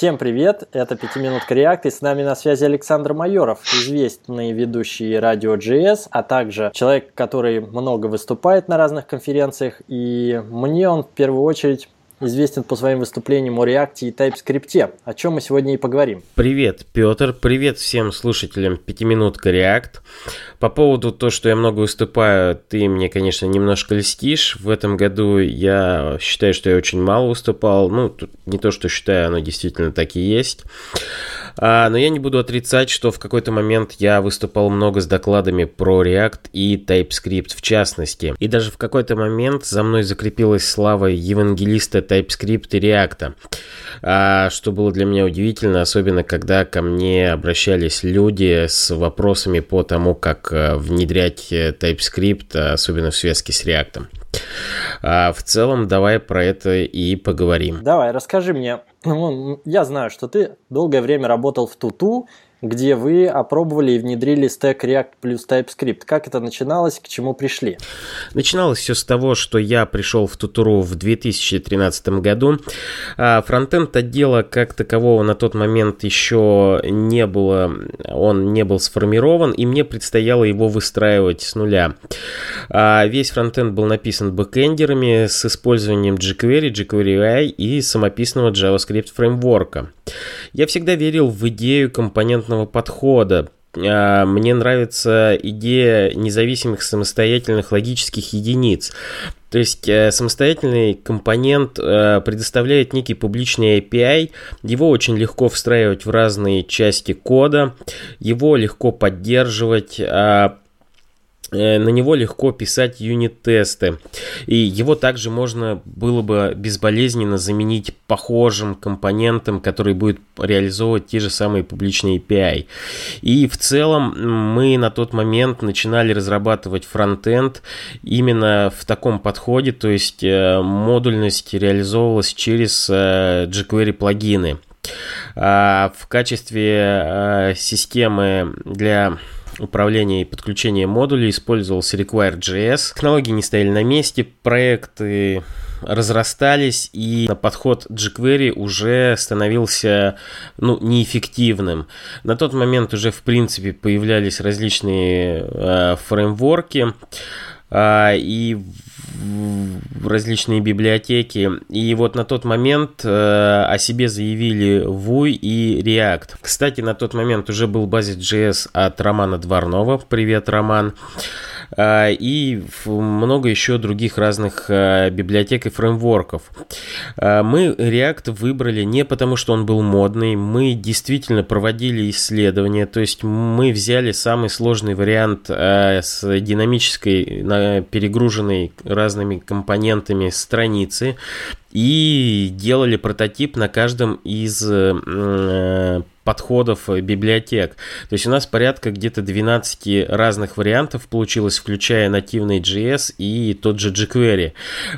Всем привет, это «Пятиминутка Реакт» и с нами на связи Александр Майоров, известный ведущий радио GS, а также человек, который много выступает на разных конференциях, и мне он в первую очередь известен по своим выступлениям о React и TypeScript, о чем мы сегодня и поговорим. Привет, Петр, привет всем слушателям «Пятиминутка React». По поводу того, что я много выступаю, ты мне, конечно, немножко льстишь. В этом году я считаю, что я очень мало выступал. Ну, не то, что считаю, оно действительно так и есть. А, но я не буду отрицать, что в какой-то момент я выступал много с докладами про React и TypeScript в частности. И даже в какой-то момент за мной закрепилась слава евангелиста TypeScript и React. А, что было для меня удивительно, особенно когда ко мне обращались люди с вопросами по тому, как э, внедрять э, TypeScript, особенно в связке с React. А в целом, давай про это и поговорим. Давай, расскажи мне. Я знаю, что ты долгое время работал в Туту, где вы опробовали и внедрили стек React плюс TypeScript. Как это начиналось, к чему пришли? Начиналось все с того, что я пришел в Тутуру в 2013 году. А фронтенд отдела как такового на тот момент еще не было, он не был сформирован, и мне предстояло его выстраивать с нуля. А весь фронтенд был написан бэкэндерами с использованием jQuery, jQuery UI и самописного JavaScript фреймворка. Я всегда верил в идею компонентного подхода, а, мне нравится идея независимых самостоятельных логических единиц. То есть э, самостоятельный компонент э, предоставляет некий публичный API, его очень легко встраивать в разные части кода, его легко поддерживать, а на него легко писать юнит-тесты. И его также можно было бы безболезненно заменить похожим компонентом, который будет реализовывать те же самые публичные API. И в целом мы на тот момент начинали разрабатывать фронтенд именно в таком подходе, то есть э, модульность реализовывалась через э, jQuery плагины. А в качестве системы для управления и подключения модулей использовался Require.js. Технологии не стояли на месте, проекты разрастались, и подход jQuery уже становился ну, неэффективным. На тот момент уже, в принципе, появлялись различные э, фреймворки, э, и различные библиотеки. И вот на тот момент э, о себе заявили Vue и React. Кстати, на тот момент уже был Basis.js от Романа Дворнова. Привет, Роман. А, и много еще других разных а, библиотек и фреймворков. А, мы React выбрали не потому, что он был модный, мы действительно проводили исследования, то есть мы взяли самый сложный вариант с динамической, перегруженной разными компонентами страницы, и делали прототип на каждом из подходов библиотек. То есть у нас порядка где-то 12 разных вариантов получилось, включая нативный JS и тот же jQuery.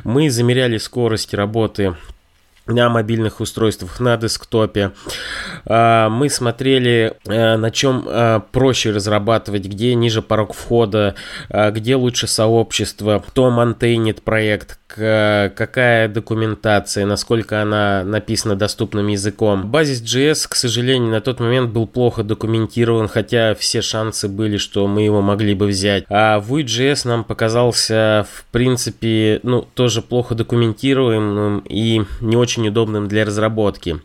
Мы замеряли скорость работы на мобильных устройствах, на десктопе. А, мы смотрели, э, на чем э, проще разрабатывать, где ниже порог входа, где лучше сообщество, кто монтейнит проект, какая документация, насколько она написана доступным языком. Базис JS, к сожалению, на тот момент был плохо документирован, хотя все шансы были, что мы его могли бы взять. А Vue.js нам показался, в принципе, ну, тоже плохо документируемым и не очень удобным для разработки.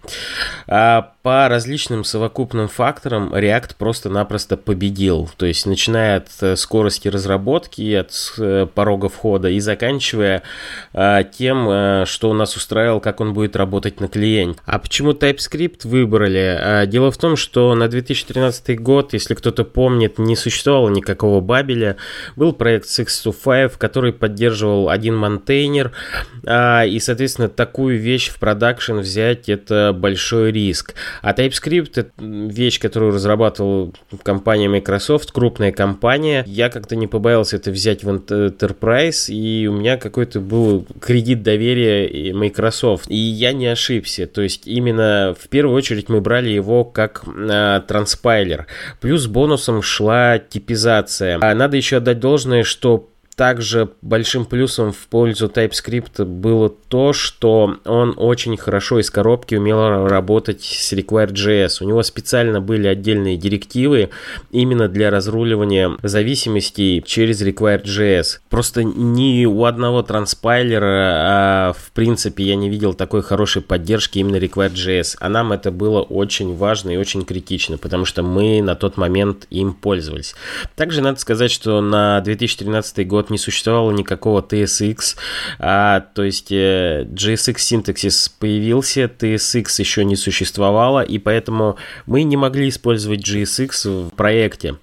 А по различным совокупным факторам React просто-напросто победил. То есть, начиная от э, скорости разработки, от э, порога входа и заканчивая э, тем, что у нас устраивал, как он будет работать на клиенте. А почему TypeScript выбрали? А, дело в том, что на 2013 год, если кто-то помнит, не существовало никакого бабеля. Был проект 625, который поддерживал один монтейнер, а, и, соответственно, такую вещь в продакшн взять это большой риск. А TypeScript это вещь, которую разрабатывала компания Microsoft, крупная компания. Я как-то не побоялся это взять в Enterprise, и у меня какой-то был кредит доверия Microsoft. И я не ошибся. То есть именно в первую очередь мы брали его как а, транспайлер. Плюс бонусом шла типизация. А надо еще отдать должное, что также большим плюсом в пользу TypeScript было то, что он очень хорошо из коробки умел работать с Require.js. У него специально были отдельные директивы именно для разруливания зависимостей через Require.js. Просто ни у одного транспайлера, а в принципе, я не видел такой хорошей поддержки именно Require.js. А нам это было очень важно и очень критично, потому что мы на тот момент им пользовались. Также надо сказать, что на 2013 год не существовало никакого TSX, а, то есть э, JSX синтаксис появился, TSX еще не существовало, и поэтому мы не могли использовать JSX в проекте.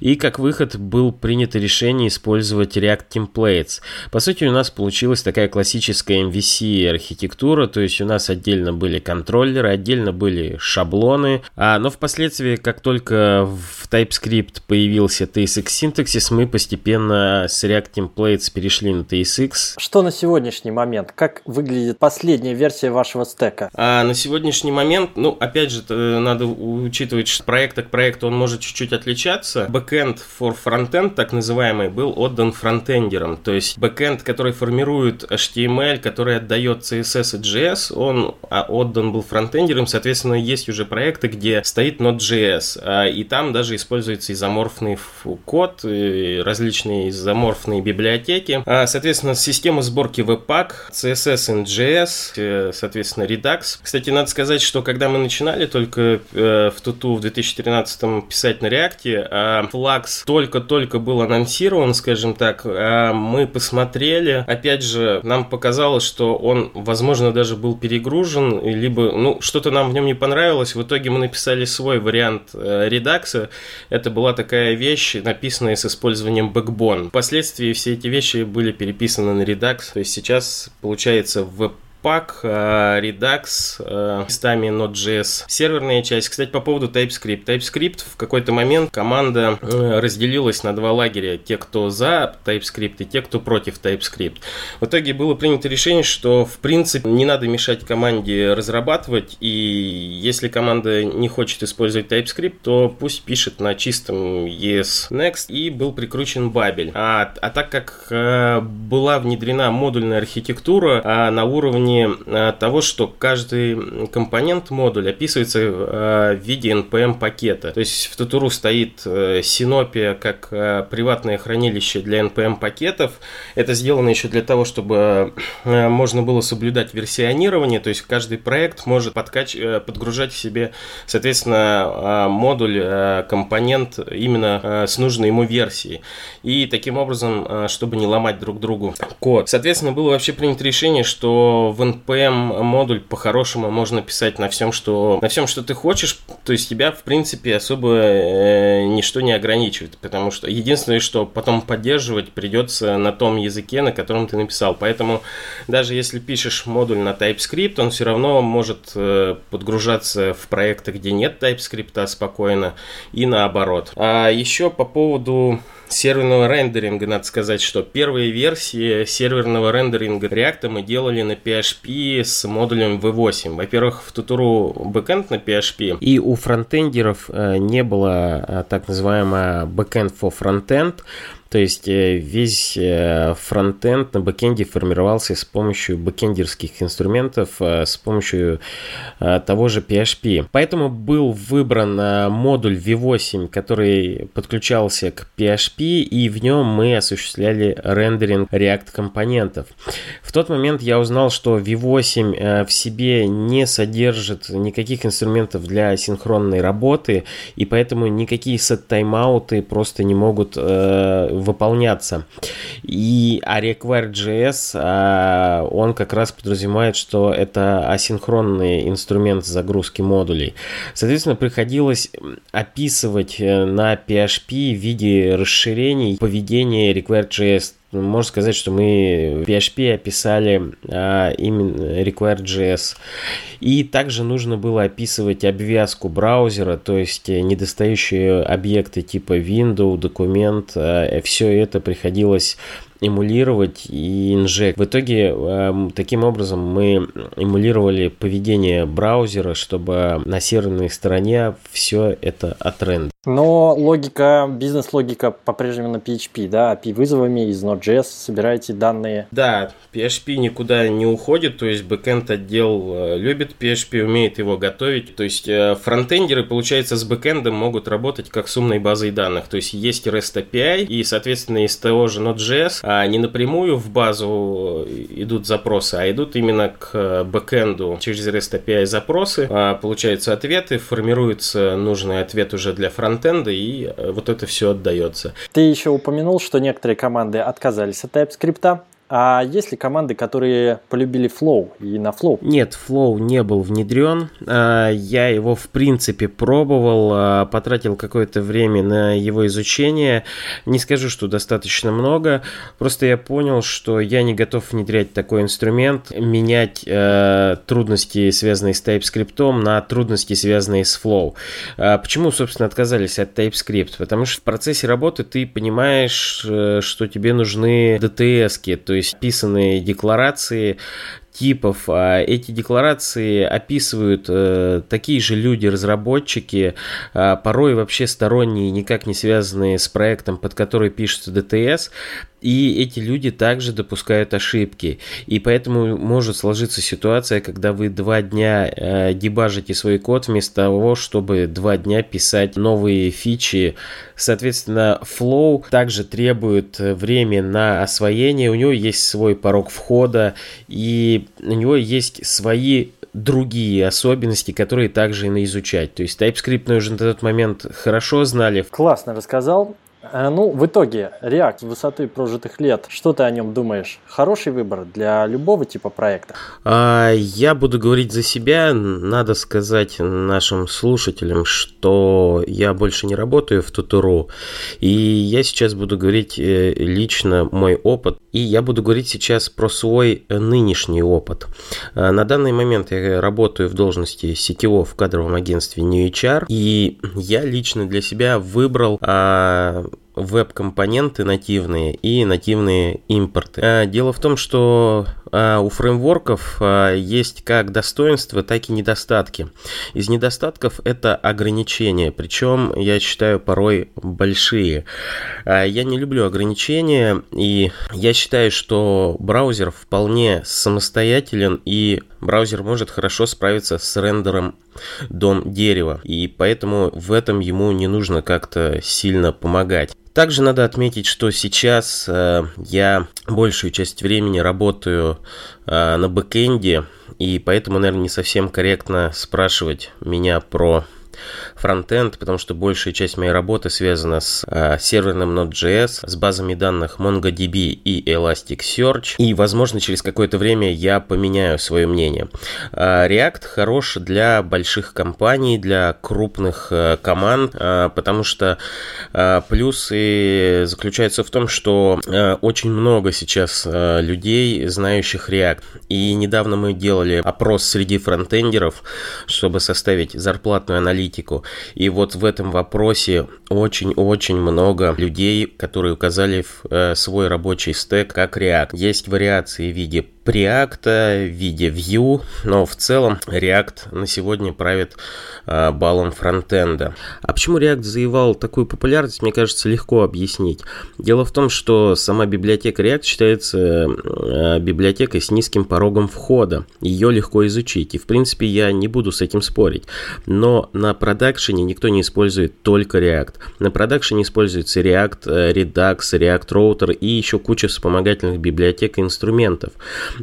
И как выход был принято решение использовать React Templates. По сути, у нас получилась такая классическая MVC архитектура, то есть у нас отдельно были контроллеры, отдельно были шаблоны, а, но впоследствии, как только в TypeScript появился TSX синтаксис, мы постепенно с React Templates перешли на TSX. Что на сегодняшний момент? Как выглядит последняя версия вашего стека? А на сегодняшний момент, ну, опять же, надо учитывать, что проекта к проекту он может чуть-чуть отличаться. Backend for frontend, так называемый, был отдан фронтендерам. То есть backend, который формирует HTML, который отдает CSS и JS, он а, отдан был фронтендерам. Соответственно, есть уже проекты, где стоит Node.js, а, и там даже используется изоморфный код, различные изоморфные библиотеки. А, соответственно, система сборки Webpack, CSS JS, э, соответственно, Redux. Кстати, надо сказать, что когда мы начинали только э, в Туту в 2013 писать на React, а Flux только-только был анонсирован, скажем так, а мы посмотрели, опять же, нам показалось, что он, возможно, даже был перегружен, либо, ну, что-то нам в нем не понравилось, в итоге мы написали свой вариант э, редакса, это была такая вещь, написанная с использованием Backbone. Впоследствии все эти вещи были переписаны на Redux, то есть сейчас, получается, в Pack, э, Redux, э, местами Node.js. Серверная часть. Кстати, по поводу TypeScript. TypeScript в какой-то момент команда э, разделилась на два лагеря. Те, кто за TypeScript и те, кто против TypeScript. В итоге было принято решение, что в принципе не надо мешать команде разрабатывать. И если команда не хочет использовать TypeScript, то пусть пишет на чистом ES Next. И был прикручен Babel. А, а так как была внедрена модульная архитектура на уровне плане э, того, что каждый компонент модуль описывается э, в виде NPM пакета. То есть в Тутуру стоит э, как приватное хранилище для NPM пакетов. Это сделано еще для того, чтобы можно было соблюдать версионирование, то есть каждый проект может подкач... подгружать в себе, соответственно, модуль, компонент именно с нужной ему версией. И таким образом, чтобы не ломать друг другу код. Соответственно, было вообще принято решение, что в NPM модуль по-хорошему можно писать на всем, что на всем, что ты хочешь, то есть тебя, в принципе, особо э, ничто не ограничивает, потому что единственное, что потом поддерживать придется на том языке, на котором ты написал. Поэтому даже если пишешь модуль на TypeScript, он все равно может э, подгружаться в проекты, где нет TypeScript спокойно, и наоборот. А еще по поводу серверного рендеринга, надо сказать, что первые версии серверного рендеринга React мы делали на PHP с модулем V8. Во-первых, в Туту.ру backend на PHP. И у фронтендеров э, не было э, так называемого backend for frontend, то есть э, весь э, фронтенд на бэкенде формировался с помощью бэкендерских инструментов, э, с помощью того же PHP. Поэтому был выбран модуль V8, который подключался к PHP, и в нем мы осуществляли рендеринг React компонентов. В тот момент я узнал, что V8 в себе не содержит никаких инструментов для синхронной работы, и поэтому никакие сет-таймауты просто не могут выполняться. И а require.js, он как раз подразумевает, что это асинхронный инструмент загрузки модулей. Соответственно, приходилось описывать э, на PHP в виде расширений поведения require.js можно сказать, что мы в PHP описали а, именно require.js. И также нужно было описывать обвязку браузера, то есть недостающие объекты типа window, документ. А, все это приходилось эмулировать и инжект. В итоге э, таким образом мы эмулировали поведение браузера, чтобы на серверной стороне все это отрендерить. Но логика, бизнес-логика по-прежнему на PHP, да, API-вызовами из Node.js собираете данные. Да, PHP никуда не уходит, то есть бэкенд отдел э, любит PHP, умеет его готовить. То есть э, фронтендеры, получается, с бэкендом могут работать как с умной базой данных. То есть есть REST API, и, соответственно, из того же Node.js а не напрямую в базу идут запросы, а идут именно к бэкенду через REST API запросы, а получаются ответы, формируется нужный ответ уже для фронтенда, фронтенда, и э, вот это все отдается. Ты еще упомянул, что некоторые команды отказались от TypeScript. А есть ли команды, которые полюбили Flow и на Flow? Нет, Flow не был внедрен. А, я его, в принципе, пробовал, а, потратил какое-то время на его изучение. Не скажу, что достаточно много. Просто я понял, что я не готов внедрять такой инструмент, менять э, трудности, связанные с TypeScript, на трудности, связанные с Flow. А, почему, собственно, отказались от TypeScript? Потому что в процессе работы ты понимаешь, э, что тебе нужны DTS, то есть есть писанные декларации типов. А эти декларации описывают э, такие же люди-разработчики, э, порой вообще сторонние, никак не связанные с проектом, под который пишется DTS. И эти люди также допускают ошибки. И поэтому может сложиться ситуация, когда вы два дня э, дебажите свой код вместо того, чтобы два дня писать новые фичи. Соответственно, Flow также требует время на освоение. У него есть свой порог входа, и у него есть свои другие особенности, которые также и изучать. То есть TypeScript мы на тот момент хорошо знали. Классно рассказал. Э, ну, в итоге, React с высоты прожитых лет, что ты о нем думаешь? Хороший выбор для любого типа проекта? А, я буду говорить за себя. Надо сказать нашим слушателям, что я больше не работаю в Тутуру. И я сейчас буду говорить э, лично мой опыт. И я буду говорить сейчас про свой нынешний опыт. А, на данный момент я работаю в должности сетевого в кадровом агентстве New HR. И я лично для себя выбрал а, веб-компоненты нативные и нативные импорты. А, дело в том, что а, у фреймворков а, есть как достоинства, так и недостатки. Из недостатков это ограничения, причем я считаю порой большие. Я не люблю ограничения, и я считаю, что браузер вполне самостоятелен, и браузер может хорошо справиться с рендером дом дерева, и поэтому в этом ему не нужно как-то сильно помогать. Также надо отметить, что сейчас э, я большую часть времени работаю э, на бэкэнде, и поэтому, наверное, не совсем корректно спрашивать меня про фронтенд, потому что большая часть моей работы связана с э, серверным Node.js, с базами данных MongoDB и Elasticsearch, и, возможно, через какое-то время я поменяю свое мнение. Э, React хорош для больших компаний, для крупных э, команд, э, потому что э, плюсы заключаются в том, что э, очень много сейчас э, людей, знающих React, и недавно мы делали опрос среди фронтендеров, чтобы составить зарплатную аналитику, и вот в этом вопросе очень-очень много людей, которые указали в э, свой рабочий стек как React. Есть вариации в виде Preact, в виде Vue, но в целом React на сегодня правит э, баллом фронтенда. А почему React завоевал такую популярность, мне кажется, легко объяснить. Дело в том, что сама библиотека React считается э, библиотекой с низким порогом входа. Ее легко изучить, и в принципе я не буду с этим спорить. Но на продакшене никто не использует только React. На продакшене используется React, э, Redux, React Router и еще куча вспомогательных библиотек и инструментов.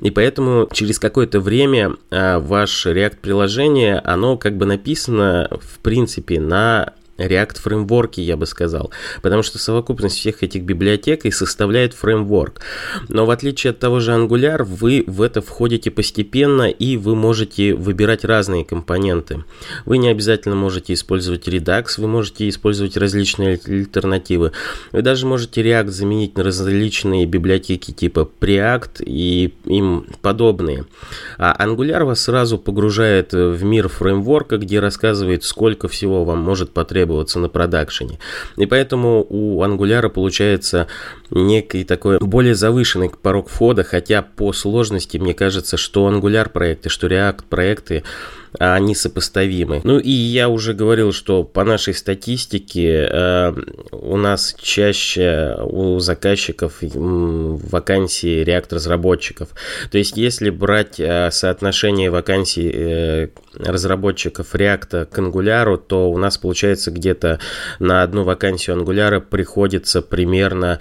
И поэтому через какое-то время а, ваше React-приложение, оно как бы написано в принципе на React фреймворки, я бы сказал, потому что совокупность всех этих библиотек и составляет фреймворк. Но в отличие от того же Angular, вы в это входите постепенно и вы можете выбирать разные компоненты. Вы не обязательно можете использовать Redux, вы можете использовать различные альтернативы. Вы даже можете React заменить на различные библиотеки типа Preact и им подобные. А Angular вас сразу погружает в мир фреймворка, где рассказывает, сколько всего вам может потребоваться требоваться на продакшене. И поэтому у Angular получается некий такой более завышенный порог входа, хотя по сложности мне кажется, что Angular проекты, что React проекты а они сопоставимы. Ну и я уже говорил, что по нашей статистике э, у нас чаще у заказчиков вакансии реактор-разработчиков. То есть если брать э, соотношение вакансий э, разработчиков React к Angular, то у нас получается где-то на одну вакансию Angular приходится примерно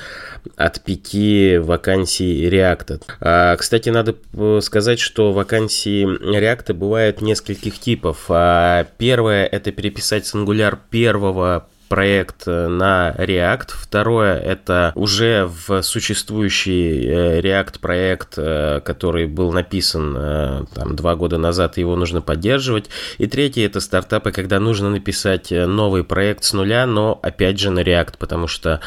от 5 вакансий React. А, кстати, надо э, сказать, что вакансии React бывают нескольких типов. А, первое – это переписать с Angular первого проект э, на React. Второе – это уже в существующий э, React проект, э, который был написан там, два года назад, его нужно поддерживать. И третье – это стартапы, когда нужно написать новый проект с нуля, но опять же на React, потому что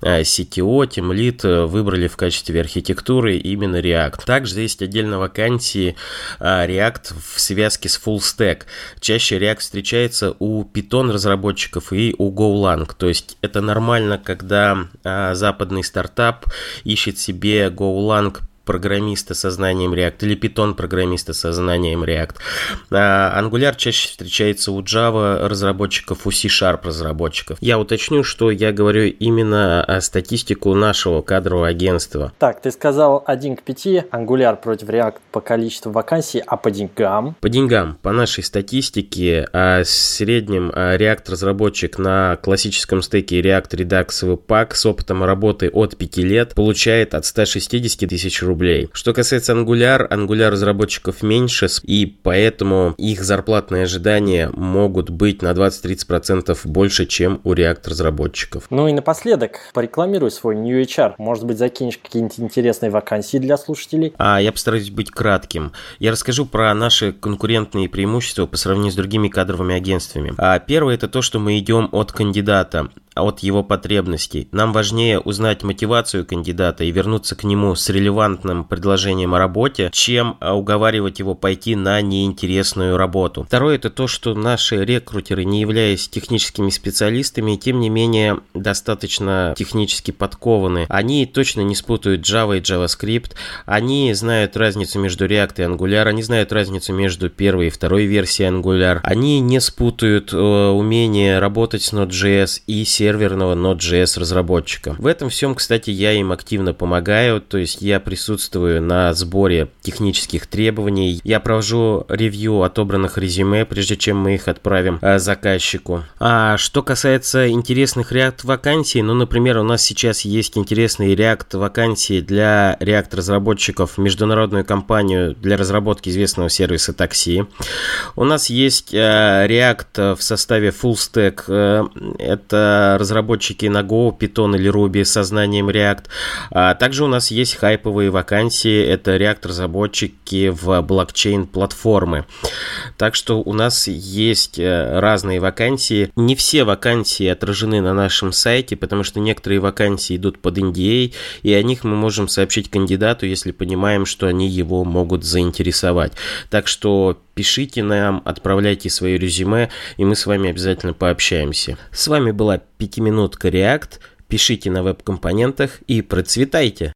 CTO, Teamlead выбрали в качестве архитектуры именно React. Также есть отдельно вакансии React в связке с Full Stack. Чаще React встречается у Python разработчиков и у Go GoLang. То есть это нормально, когда а, западный стартап ищет себе GoLang программиста со знанием React или Python программиста со знанием React. А Angular чаще встречается у Java разработчиков, у C-Sharp разработчиков. Я уточню, что я говорю именно о статистику нашего кадрового агентства. Так, ты сказал 1 к 5, Angular против React по количеству вакансий, а по деньгам? По деньгам, по нашей статистике, а в среднем а, React разработчик на классическом стеке React Redux Webpack с опытом работы от 5 лет получает от 160 тысяч рублей рублей. Что касается Angular, Angular разработчиков меньше, и поэтому их зарплатные ожидания могут быть на 20-30% больше, чем у React разработчиков. Ну и напоследок, порекламируй свой New HR. Может быть, закинешь какие-нибудь интересные вакансии для слушателей? А я постараюсь быть кратким. Я расскажу про наши конкурентные преимущества по сравнению с другими кадровыми агентствами. А первое это то, что мы идем от кандидата от его потребностей. Нам важнее узнать мотивацию кандидата и вернуться к нему с релевантным предложением о работе, чем а, уговаривать его пойти на неинтересную работу. Второе это то, что наши рекрутеры, не являясь техническими специалистами, тем не менее достаточно технически подкованы. Они точно не спутают Java и JavaScript, они знают разницу между React и Angular, они знают разницу между первой и второй версией Angular, они не спутают э, умение работать с Node.js и C серверного Node.js разработчика. В этом всем, кстати, я им активно помогаю, то есть я присутствую на сборе технических требований, я провожу ревью отобранных резюме, прежде чем мы их отправим э, заказчику. А что касается интересных React вакансий, ну, например, у нас сейчас есть интересные React вакансии для React разработчиков международную компанию для разработки известного сервиса такси. У нас есть э, React в составе Full Stack, э, это разработчики на Go, Python или Ruby со знанием React. А также у нас есть хайповые вакансии, это React-разработчики в блокчейн-платформы. Так что у нас есть э, разные вакансии. Не все вакансии отражены на нашем сайте, потому что некоторые вакансии идут под NDA, и о них мы можем сообщить кандидату, если понимаем, что они его могут заинтересовать. Так что пишите нам, отправляйте свои резюме, и мы с вами обязательно пообщаемся. С вами была пятиминутка React. Пишите на веб-компонентах и процветайте!